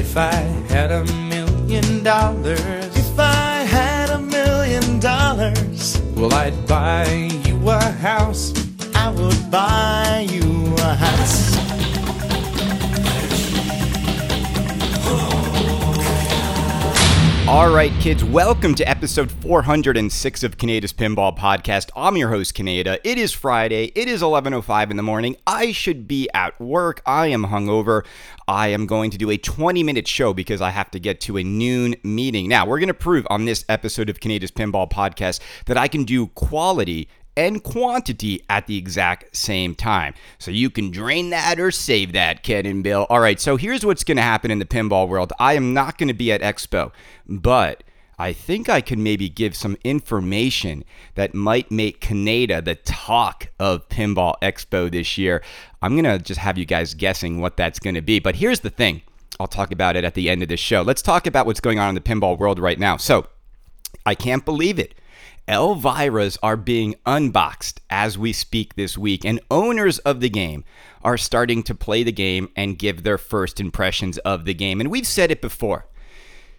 If I had a million dollars, If I had a million dollars, well, I'd buy you a house. I would buy you a house. All right, kids, welcome to episode 406 of Kaneda's Pinball Podcast. I'm your host, Kaneda. It is Friday. It is 11:05 in the morning. I should be at work. I am hungover. I am going to do a 20-minute show because I have to get to a noon meeting. Now, we're going to prove on this episode of Kaneda's Pinball Podcast that I can do quality and quantity at the exact same time. So you can drain that or save that, Ken and Bill. All right, so here's what's going to happen in the pinball world. I am not going to be at Expo, but I think I can maybe give some information that might make Kaneda the talk of Pinball Expo this year. I'm going to just have you guys guessing what that's going to be. But here's the thing I'll talk about it at the end of the show. Let's talk about what's going on in the pinball world right now. So, I can't believe it. Elviras are being unboxed as we speak this week, and owners of the game are starting to play the game and give their first impressions of the game. And we've said it before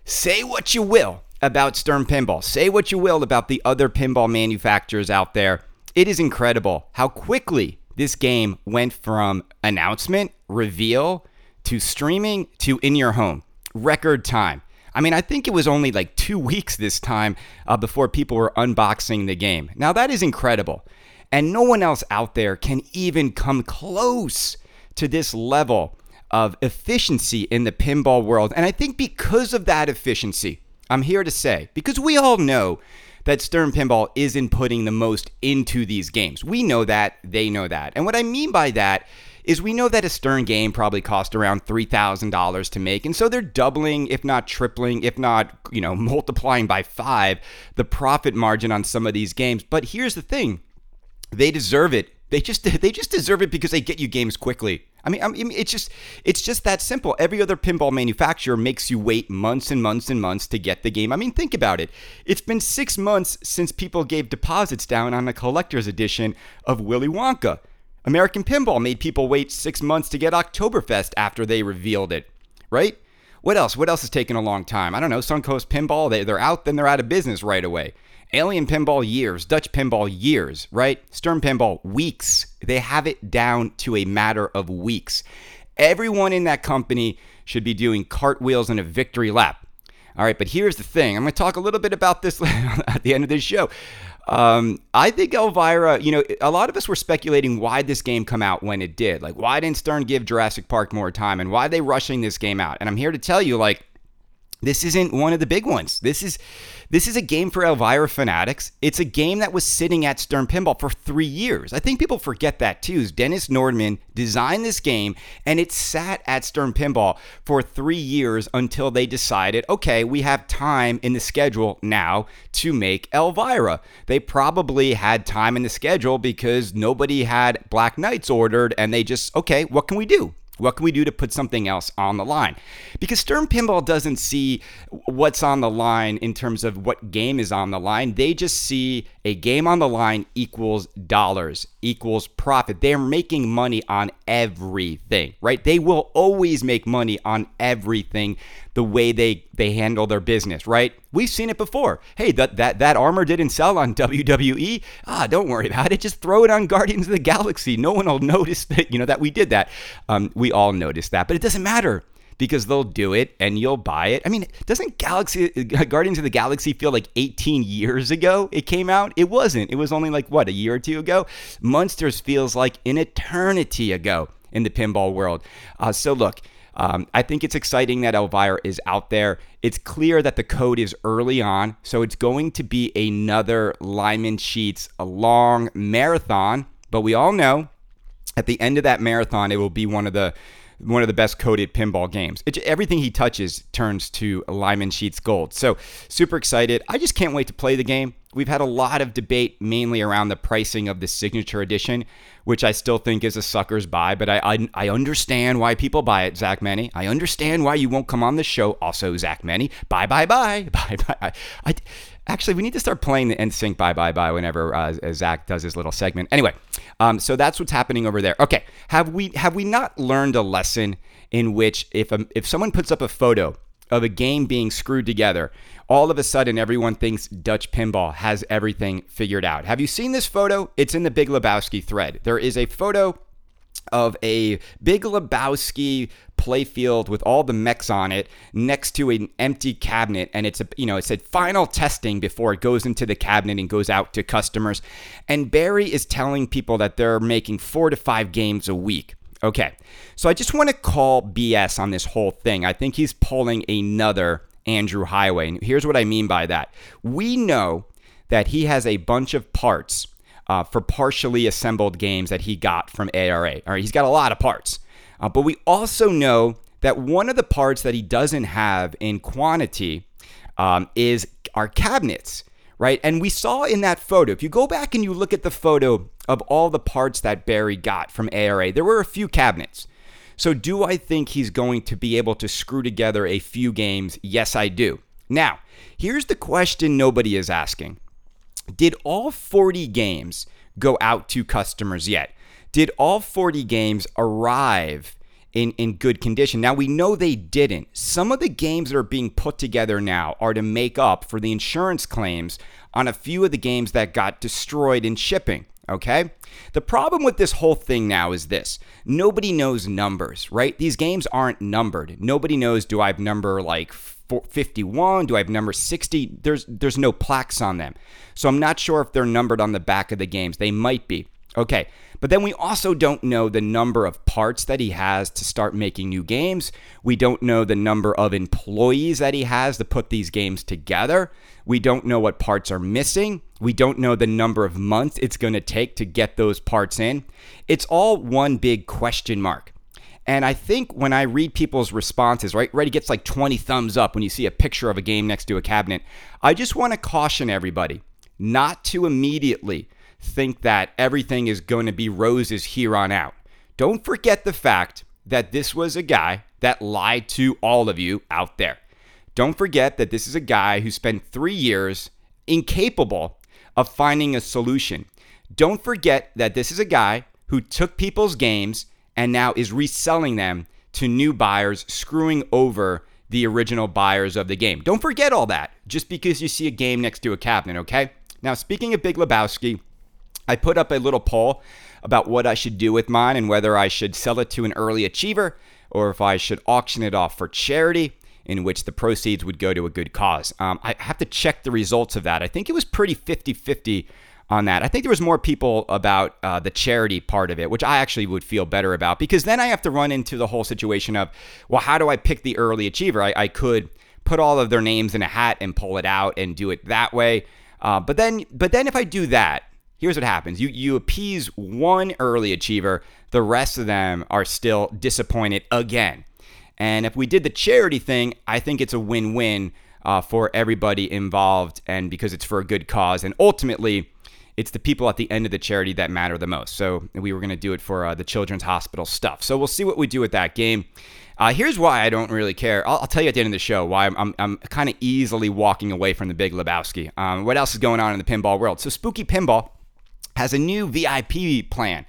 say what you will about Stern Pinball, say what you will about the other pinball manufacturers out there. It is incredible how quickly this game went from announcement, reveal, to streaming, to in your home. Record time. I mean, I think it was only like two weeks this time uh, before people were unboxing the game. Now, that is incredible. And no one else out there can even come close to this level of efficiency in the pinball world. And I think because of that efficiency, I'm here to say, because we all know that Stern Pinball isn't putting the most into these games. We know that, they know that. And what I mean by that is we know that a Stern game probably cost around $3,000 to make. And so they're doubling, if not tripling, if not, you know, multiplying by 5 the profit margin on some of these games. But here's the thing. They deserve it. They just they just deserve it because they get you games quickly. I mean, I mean, it's just it's just that simple. Every other pinball manufacturer makes you wait months and months and months to get the game. I mean, think about it. It's been six months since people gave deposits down on a collector's edition of Willy Wonka. American Pinball made people wait six months to get Oktoberfest after they revealed it, right? What else? What else is taking a long time? I don't know. Suncoast Pinball, they, they're out, then they're out of business right away. Alien Pinball, years. Dutch Pinball, years, right? Stern Pinball, weeks. They have it down to a matter of weeks. Everyone in that company should be doing cartwheels in a victory lap. All right, but here's the thing. I'm going to talk a little bit about this at the end of this show. Um, I think Elvira, you know, a lot of us were speculating why this game come out when it did. Like, why didn't Stern give Jurassic Park more time and why are they rushing this game out? And I'm here to tell you, like, this isn't one of the big ones. This is this is a game for Elvira fanatics. It's a game that was sitting at Stern Pinball for three years. I think people forget that too. Dennis Nordman designed this game and it sat at Stern Pinball for three years until they decided, okay, we have time in the schedule now to make Elvira. They probably had time in the schedule because nobody had Black Knights ordered and they just, okay, what can we do? What can we do to put something else on the line? Because Stern Pinball doesn't see what's on the line in terms of what game is on the line. They just see a game on the line equals dollars, equals profit. They're making money on everything, right? They will always make money on everything the way they they handle their business, right? We've seen it before. Hey, that that that armor didn't sell on WWE. Ah, don't worry about it. Just throw it on Guardians of the Galaxy. No one will notice that you know that we did that. Um, we all noticed that, but it doesn't matter because they'll do it and you'll buy it. I mean, doesn't Galaxy Guardians of the Galaxy feel like 18 years ago it came out? It wasn't. It was only like what a year or two ago. Monsters feels like an eternity ago in the pinball world. Uh, so look. Um, I think it's exciting that Elvira is out there. It's clear that the code is early on, so it's going to be another Lyman Sheets a long marathon. But we all know at the end of that marathon, it will be one of the one of the best coded pinball games. It, everything he touches turns to Lyman Sheets gold. So super excited. I just can't wait to play the game. We've had a lot of debate, mainly around the pricing of the signature edition, which I still think is a sucker's buy. But I, I, I understand why people buy it, Zach Meny. I understand why you won't come on the show. Also, Zach Meny. Bye, bye, bye, bye, bye. I, Actually, we need to start playing the NSYNC Bye Bye Bye whenever uh, Zach does his little segment. Anyway, um, so that's what's happening over there. Okay, have we have we not learned a lesson in which if a, if someone puts up a photo of a game being screwed together, all of a sudden everyone thinks Dutch Pinball has everything figured out. Have you seen this photo? It's in the Big Lebowski thread. There is a photo of a Big Lebowski playfield with all the mechs on it next to an empty cabinet. And it's a you know it said final testing before it goes into the cabinet and goes out to customers. And Barry is telling people that they're making 4 to 5 games a week. Okay. So I just want to call BS on this whole thing. I think he's pulling another Andrew Heighway. And here's what I mean by that. We know that he has a bunch of parts uh, for partially assembled games that he got from ARA. All right, he's got a lot of parts. Uh, but we also know that one of the parts that he doesn't have in quantity um, is our cabinets, right? And we saw in that photo, if you go back and you look at the photo of all the parts that Barry got from ARA, there were a few cabinets. So, do I think he's going to be able to screw together a few games? Yes, I do. Now, here's the question nobody is asking Did all 40 games go out to customers yet? Did all 40 games arrive in, in good condition? Now, we know they didn't. Some of the games that are being put together now are to make up for the insurance claims on a few of the games that got destroyed in shipping. Okay? The problem with this whole thing now is this nobody knows numbers, right? These games aren't numbered. Nobody knows do I have number like 51? Do I have number 60? There's there's no plaques on them. So I'm not sure if they're numbered on the back of the games. They might be. Okay. But then we also don't know the number of parts that he has to start making new games. We don't know the number of employees that he has to put these games together. We don't know what parts are missing. We don't know the number of months it's going to take to get those parts in. It's all one big question mark. And I think when I read people's responses, right, right, it gets like 20 thumbs up when you see a picture of a game next to a cabinet. I just want to caution everybody not to immediately think that everything is going to be roses here on out. Don't forget the fact that this was a guy that lied to all of you out there. Don't forget that this is a guy who spent three years incapable of finding a solution. Don't forget that this is a guy who took people's games and now is reselling them to new buyers, screwing over the original buyers of the game. Don't forget all that just because you see a game next to a cabinet, okay? Now, speaking of Big Lebowski, I put up a little poll about what I should do with mine and whether I should sell it to an early achiever or if I should auction it off for charity, in which the proceeds would go to a good cause. Um, I have to check the results of that. I think it was pretty 50 50 on that. I think there was more people about uh, the charity part of it, which I actually would feel better about because then I have to run into the whole situation of, well, how do I pick the early achiever? I, I could put all of their names in a hat and pull it out and do it that way. Uh, but then, but then if I do that, here's what happens you you appease one early achiever the rest of them are still disappointed again and if we did the charity thing i think it's a win-win uh, for everybody involved and because it's for a good cause and ultimately it's the people at the end of the charity that matter the most so we were going to do it for uh, the children's hospital stuff so we'll see what we do with that game uh, here's why I don't really care. I'll, I'll, tell you at the end of the show why I'm, I'm, I'm kind of easily walking away from the Big Lebowski. Um, what else is going on in the pinball world? So, Spooky Pinball has a new VIP plan.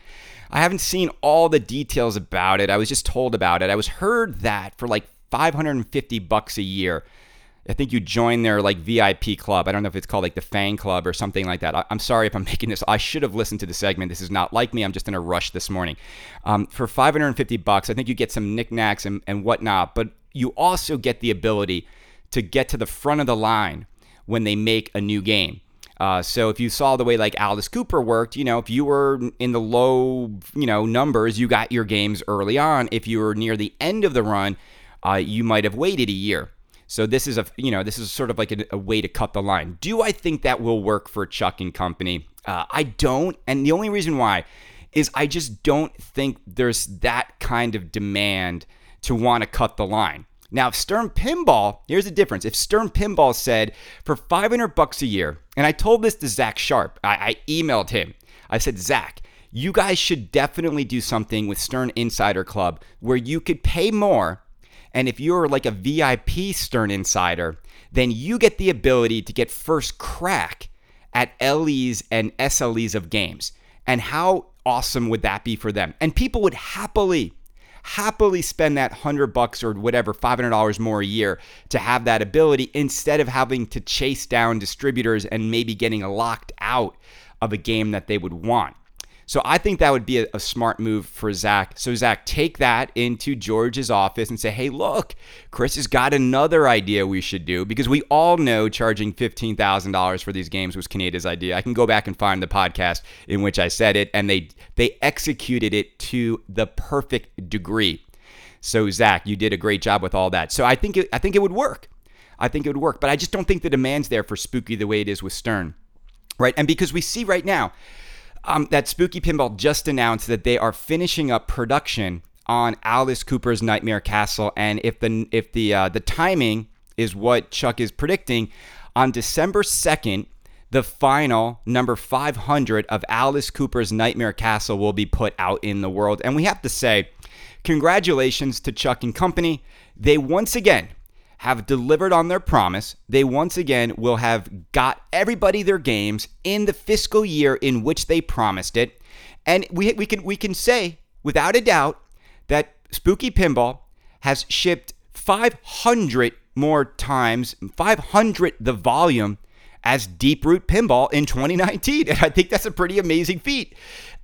I haven't seen all the details about it. I was just told about it. I was heard that for like 550 bucks a year. I think you join their like VIP club. I don't know if it's called like the Fang Club or something like that. I, am sorry if I'm making this. I should have listened to the segment. This is not like me. I'm just in a rush this morning. Um, for 550 bucks, I think you get some knickknacks and, and whatnot, but you also get the ability to get to the front of the line when they make a new game. Uh, so if you saw the way like Alice Cooper worked, you know, if you were in the low, you know, numbers, you got your games early on. If you were near the end of the run, uh, you might have waited a year. So this is a, you know, this is sort of like a, a way to cut the line. Do I think that will work for Chuck and Company? Uh, I don't, and the only reason why is I just don't think there's that kind of demand to want to cut the line. Now, if Stern Pinball, here's the difference. If Stern Pinball said for 500 bucks a year, and I told this to Zach Sharp, I, I emailed him. I said, Zach, you guys should definitely do something with Stern Insider Club where you could pay more And if you're like a VIP Stern insider, then you get the ability to get first crack at LEs and SLEs of games. And how awesome would that be for them? And people would happily happily spend that 100 bucks or whatever $500 more a year to have that ability instead of having to chase down distributors and maybe getting locked out of a game that they would want. So I think that would be a, a, smart move for Zach. So, Zach, take that into George's office and say, hey, look, Chris has got another idea we should do because we all know charging $15,000 for these games was Kaneda's idea. I can go back and find the podcast in which I said it, and they, they executed it to the perfect degree. So, Zach, you did a great job with all that. So, I think it, I think it would work. I think it would work, but I just don't think the demand's there for Spooky the way it is with Stern, right? And because we see right now, um, that Spooky Pinball just announced that they are finishing up production on Alice Cooper's Nightmare Castle, and if the if the uh, the timing is what Chuck is predicting, on December second, the final number 500 of Alice Cooper's Nightmare Castle will be put out in the world, and we have to say, congratulations to Chuck and company. They once again have delivered on their promise. They once again will have got everybody their games in the fiscal year in which they promised it. And we, we can we can say without a doubt that Spooky Pinball has shipped 500 more times, 500 the volume as Deep Root Pinball in 2019. And I think that's a pretty amazing feat.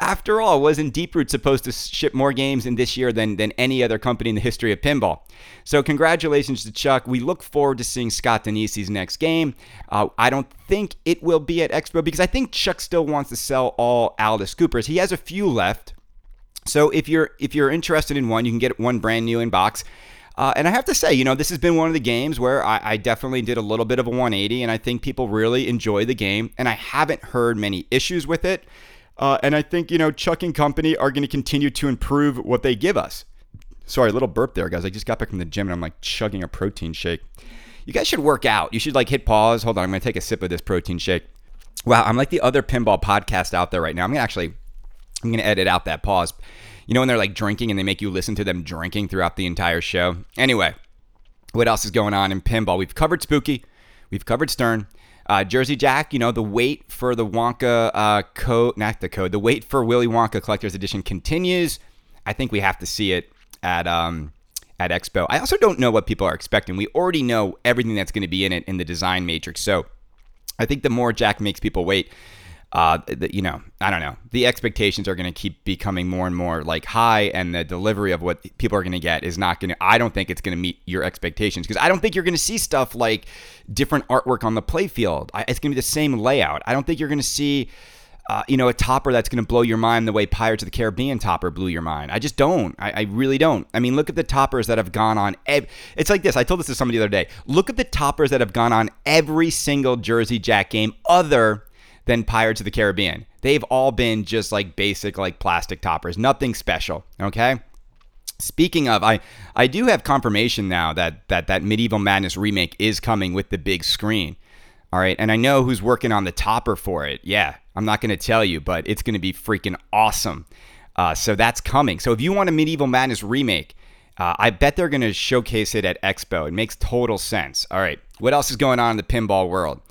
After all, wasn't Deep Root supposed to ship more games in this year than, than any other company in the history of pinball? So, congratulations to Chuck. We look forward to seeing Scott Danesi's next game. Uh, I don't think it will be at Expo because I think Chuck still wants to sell all Alice Coopers. He has a few left. So if you're if you're interested in one, you can get one brand new in box. Uh, and I have to say, you know, this has been one of the games where I, I, definitely did a little bit of a 180, and I think people really enjoy the game, and I haven't heard many issues with it. Uh, and I think, you know, Chuck and company are going to continue to improve what they give us. Sorry, a little burp there, guys. I just got back from the gym and I'm like chugging a protein shake. You guys should work out. You should like hit pause. Hold on, I'm going to take a sip of this protein shake. Wow, I'm like the other pinball podcast out there right now. I'm going to actually, I'm going to edit out that pause. You know when they're like drinking and they make you listen to them drinking throughout the entire show? Anyway, what else is going on in pinball? We've covered Spooky, we've covered Stern. Uh, Jersey Jack, you know, the wait for the Wonka uh, code, not the code, the wait for Willy Wonka Collector's Edition continues. I think we have to see it at um, at Expo. I also don't know what people are expecting. We already know everything that's going to be in it in the design matrix. So I think the more Jack makes people wait, uh, the, you know, I don't know. The expectations are going to keep becoming more and more like high, and the delivery of what people are going to get is not going to. I don't think it's going to meet your expectations because I don't think you're going to see stuff like different artwork on the playfield. It's going to be the same layout. I don't think you're going to see. Uh, you know, a topper that's going to blow your mind the way Pirates of the Caribbean topper blew your mind. I just don't. I, I really don't. I mean, look at the toppers that have gone on. Ev- it's like this. I told this to somebody the other day. Look at the toppers that have gone on every single Jersey Jack game other than Pirates of the Caribbean. They've all been just like basic, like plastic toppers, nothing special. Okay. Speaking of, I I do have confirmation now that that that Medieval Madness remake is coming with the big screen. All right, and I know who's working on the topper for it. Yeah, I'm not going to tell you, but it's going to be freaking awesome. Uh, so that's coming. So if you want a Medieval Madness remake, uh, I bet they're going to showcase it at Expo. It makes total sense. All right, what else is going on in the pinball world?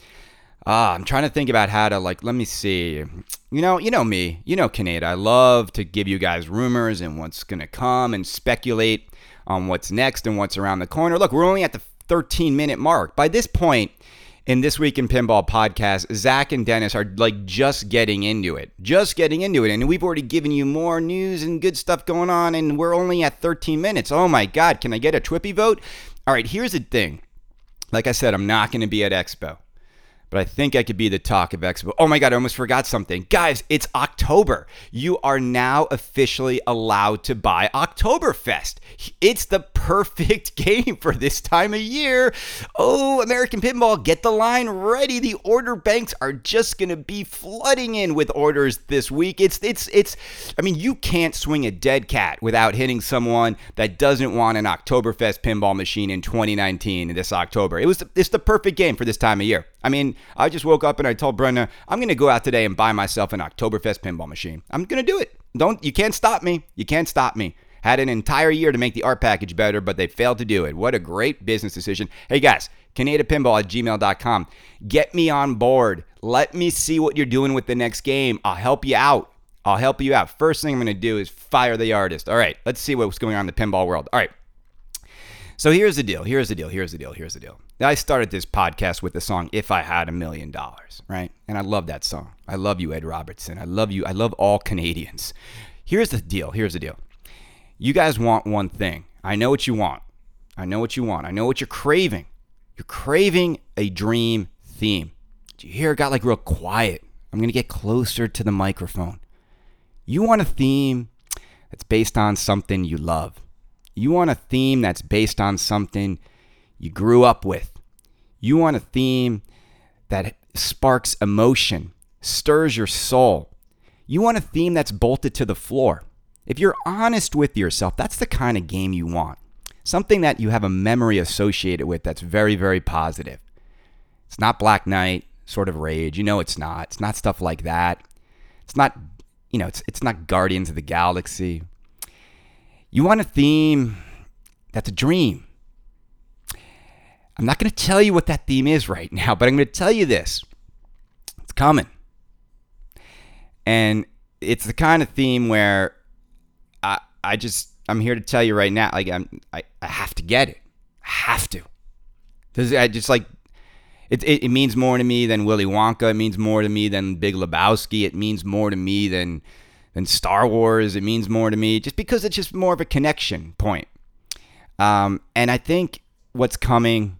Ah, I'm trying to think about how to like. Let me see. You know, you know me. You know, Kaneda. I love to give you guys rumors and what's gonna come and speculate on what's next and what's around the corner. Look, we're only at the 13 minute mark. By this point in this week in pinball podcast, Zach and Dennis are like just getting into it, just getting into it, and we've already given you more news and good stuff going on, and we're only at 13 minutes. Oh my God, can I get a Twippy vote? All right, here's the thing. Like I said, I'm not going to be at Expo but I think I could be the talk of Expo. Oh my God, I almost forgot something. Guys, it's October. You are now officially allowed to buy Oktoberfest. It's the perfect game for this time of year. Oh, American Pinball, get the line ready. The order banks are just going to be flooding in with orders this week. It's, it's, it's, I mean, you can't swing a dead cat without hitting someone that doesn't want an Oktoberfest pinball machine in 2019 this October. It was, it's the perfect game for this time of year. I mean, I just woke up and I told Brenda, I'm going to go out today and buy myself an Oktoberfest pinball machine. I'm going to do it. Don't you can't stop me. You can't stop me. Had an entire year to make the art package better, but they failed to do it. What a great business decision. Hey guys, KanedaPinball at gmail.com. Get me on board. Let me see what you're doing with the next game. I'll help you out. I'll help you out. First thing I'm going to do is fire the artist. All right, let's see what's going on in the pinball world. All right. So here's the deal. Here's the deal. Here's the deal. Here's the deal. I started this podcast with the song If I Had a Million Dollars, right? And I love that song. I love you, Ed Robertson. I love you. I love all Canadians. Here's the deal. Here's the deal. You guys want one thing. I know what you want. I know what you want. I know what you're craving. You're craving a dream theme. Do you hear it got like real quiet? I'm going to get closer to the microphone. You want a theme that's based on something you love. You want a theme that's based on something you grew up with. You want a theme that sparks emotion, stirs your soul. You want a theme that's bolted to the floor. If you're honest with yourself, that's the kind of game you want. Something that you have a memory associated with that's very, very positive. It's not Black Knight, sort of rage. You know it's not. It's not stuff like that. It's not, you know, it's, it's not Guardians of the Galaxy. You want a theme that's a dream. I'm not going to tell you what that theme is right now, but I'm going to tell you this. It's coming. And it's the kind of theme where I I just I'm here to tell you right now like I'm I, I have to get it. I have to. Cuz I just like it, it, it means more to me than Willy Wonka. It means more to me than Big Lebowski. It means more to me than than Star Wars. It means more to me just because it's just more of a connection point. Um, and I think what's coming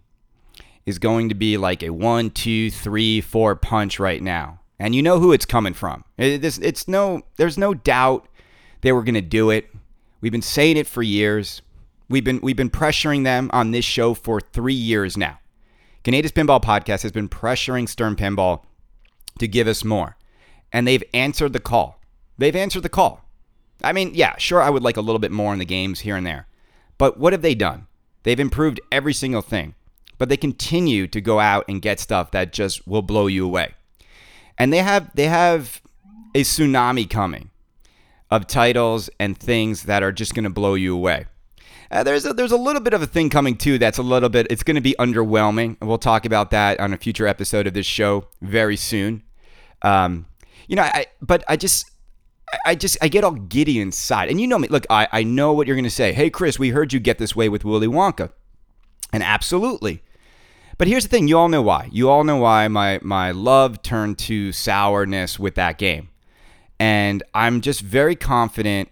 is going to be like a one, two, three, four punch right now. And you know who it's coming from. It, it's, it's no, there's no doubt they were going to do it. We've been saying it for years. We've been we've been pressuring them on this show for three years now. Kaneda's Pinball Podcast has been pressuring Stern Pinball to give us more, and they've answered the call. They've answered the call. I mean, yeah, sure, I would like a little bit more in the games here and there, but what have they done? They've improved every single thing, but they continue to go out and get stuff that just will blow you away. And they have they have a tsunami coming of titles and things that are just going to blow you away. Uh, there's a, there's a little bit of a thing coming too that's a little bit it's going to be underwhelming. And We'll talk about that on a future episode of this show very soon. Um, you know, I but I just I just I get all giddy inside. And you know me. Look, I, I know what you're gonna say. Hey Chris, we heard you get this way with Willy Wonka. And absolutely. But here's the thing, you all know why. You all know why my my love turned to sourness with that game. And I'm just very confident.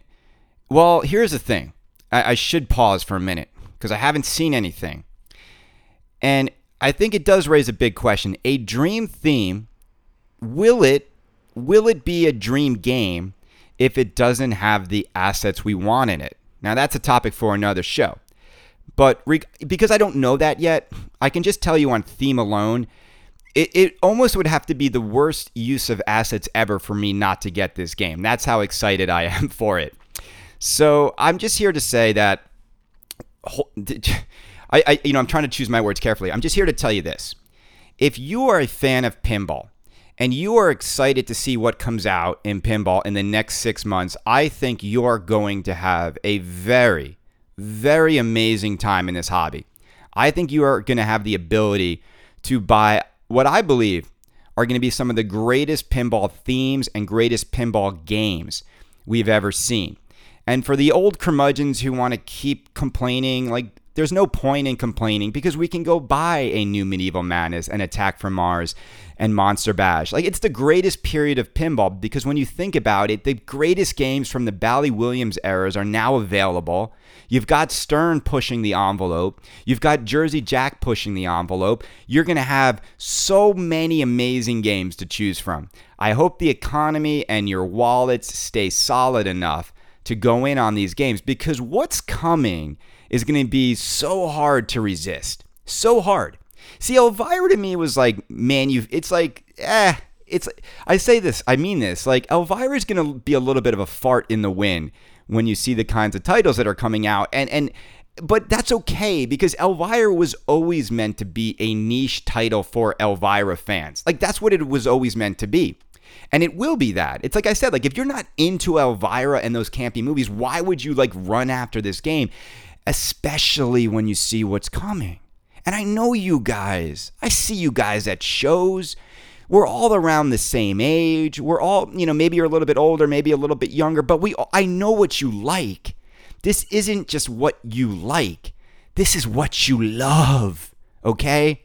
Well, here's the thing. I, I should pause for a minute because I haven't seen anything. And I think it does raise a big question. A dream theme, will it will it be a dream game if it doesn't have the assets we want in it? Now that's a topic for another show. But re- because I don't know that yet, I can just tell you on theme alone, it, it almost would have to be the worst use of assets ever for me not to get this game. That's how excited I am for it. So I'm just here to say that I, I, you know, I'm trying to choose my words carefully. I'm just here to tell you this. If you are a fan of pinball and you are excited to see what comes out in pinball in the next six months, I think you're going to have a very, very amazing time in this hobby. I think you are going to have the ability to buy what I believe are going to be some of the greatest pinball themes and greatest pinball games we've ever seen. And for the old curmudgeons who want to keep complaining, like there's no point in complaining because we can go buy a new Medieval Madness and Attack from Mars and Monster Bash. Like it's the greatest period of pinball because when you think about it, the greatest games from the Bally Williams eras are now available. You've got Stern pushing the envelope. You've got Jersey Jack pushing the envelope. You're going to have so many amazing games to choose from. I hope the economy and your wallets stay solid enough to go in on these games because what's coming is going to be so hard to resist. So hard. See, Elvira to me was like, man, you it's like, eh, it's I say this, I mean this. Like Elvira is going to be a little bit of a fart in the wind when you see the kinds of titles that are coming out and and but that's okay because Elvira was always meant to be a niche title for Elvira fans. Like that's what it was always meant to be. And it will be that. It's like I said, like if you're not into Elvira and those campy movies, why would you like run after this game? Especially when you see what's coming. And I know you guys. I see you guys at shows. We're all around the same age. We're all, you know, maybe you're a little bit older, maybe a little bit younger, but we I know what you like. This isn't just what you like. This is what you love. Okay?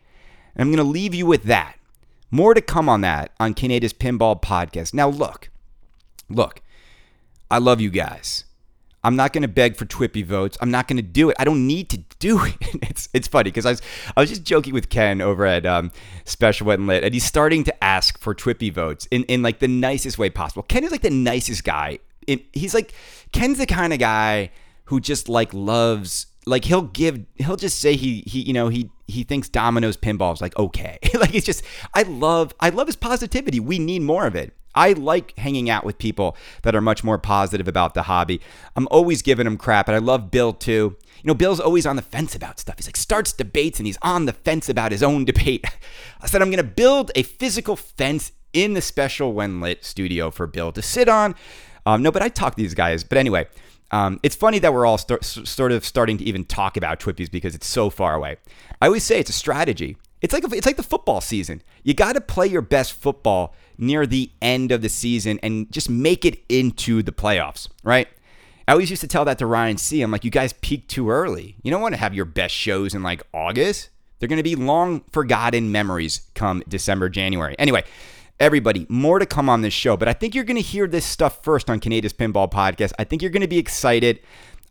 And I'm going to leave you with that. More to come on that on Kaneda's Pinball Podcast. Now, look, look, I love you guys. I'm not going to beg for Twippy votes. I'm not going to do it. I don't need to do it. It's it's funny because I was I was just joking with Ken over at um, Special When Lit, and he's starting to ask for Twippy votes in, in like the nicest way possible. Ken is like the nicest guy. he's like Ken's the kind of guy who just like loves like he'll give he'll just say he he you know he he thinks Domino's pinball is like okay like it's just I love I love his positivity we need more of it I like hanging out with people that are much more positive about the hobby. I'm always giving him crap and I love Bill too. You know Bill's always on the fence about stuff. He's like starts debates and he's on the fence about his own debate. I said I'm gonna build a physical fence in the special when lit studio for Bill to sit on. Um, no but I talk to these guys. But anyway um, it's funny that we're all st- sort of starting to even talk about Twippies because it's so far away. I always say it's a strategy. It's like it's like the football season. You got to play your best football near the end of the season and just make it into the playoffs, right? I always used to tell that to Ryan C. I'm like, you guys peak too early. You don't want to have your best shows in like August. They're going to be long forgotten memories come December, January. Anyway, everybody, more to come on this show, but I think you're going to hear this stuff first on Kaneda's Pinball Podcast. I think you're going to be excited.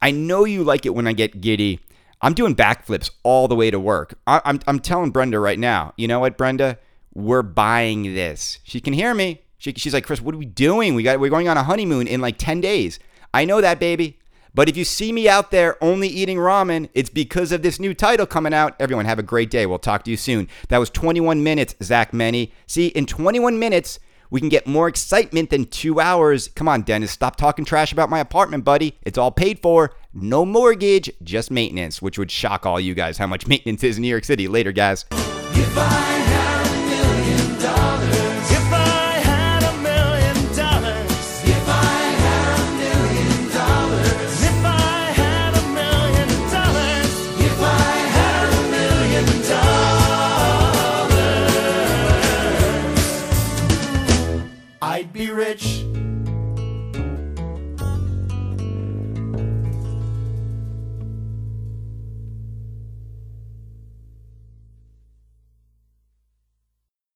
I know you like it when I get giddy. I'm doing backflips all the way to work. I, I'm, I'm telling Brenda right now, you know what, Brenda? We're buying this. She can hear me. She, she's like, Chris, what are we doing? We got we're going on a honeymoon in like 10 days. I know that, baby. But if you see me out there only eating ramen, it's because of this new title coming out. Everyone, have a great day. We'll talk to you soon. That was 21 minutes, Zach Meny. See, in 21 minutes, we can get more excitement than two hours. Come on, Dennis, stop talking trash about my apartment, buddy. It's all paid for. No mortgage, just maintenance, which would shock all you guys how much maintenance is in New York City. Later, guys. I'd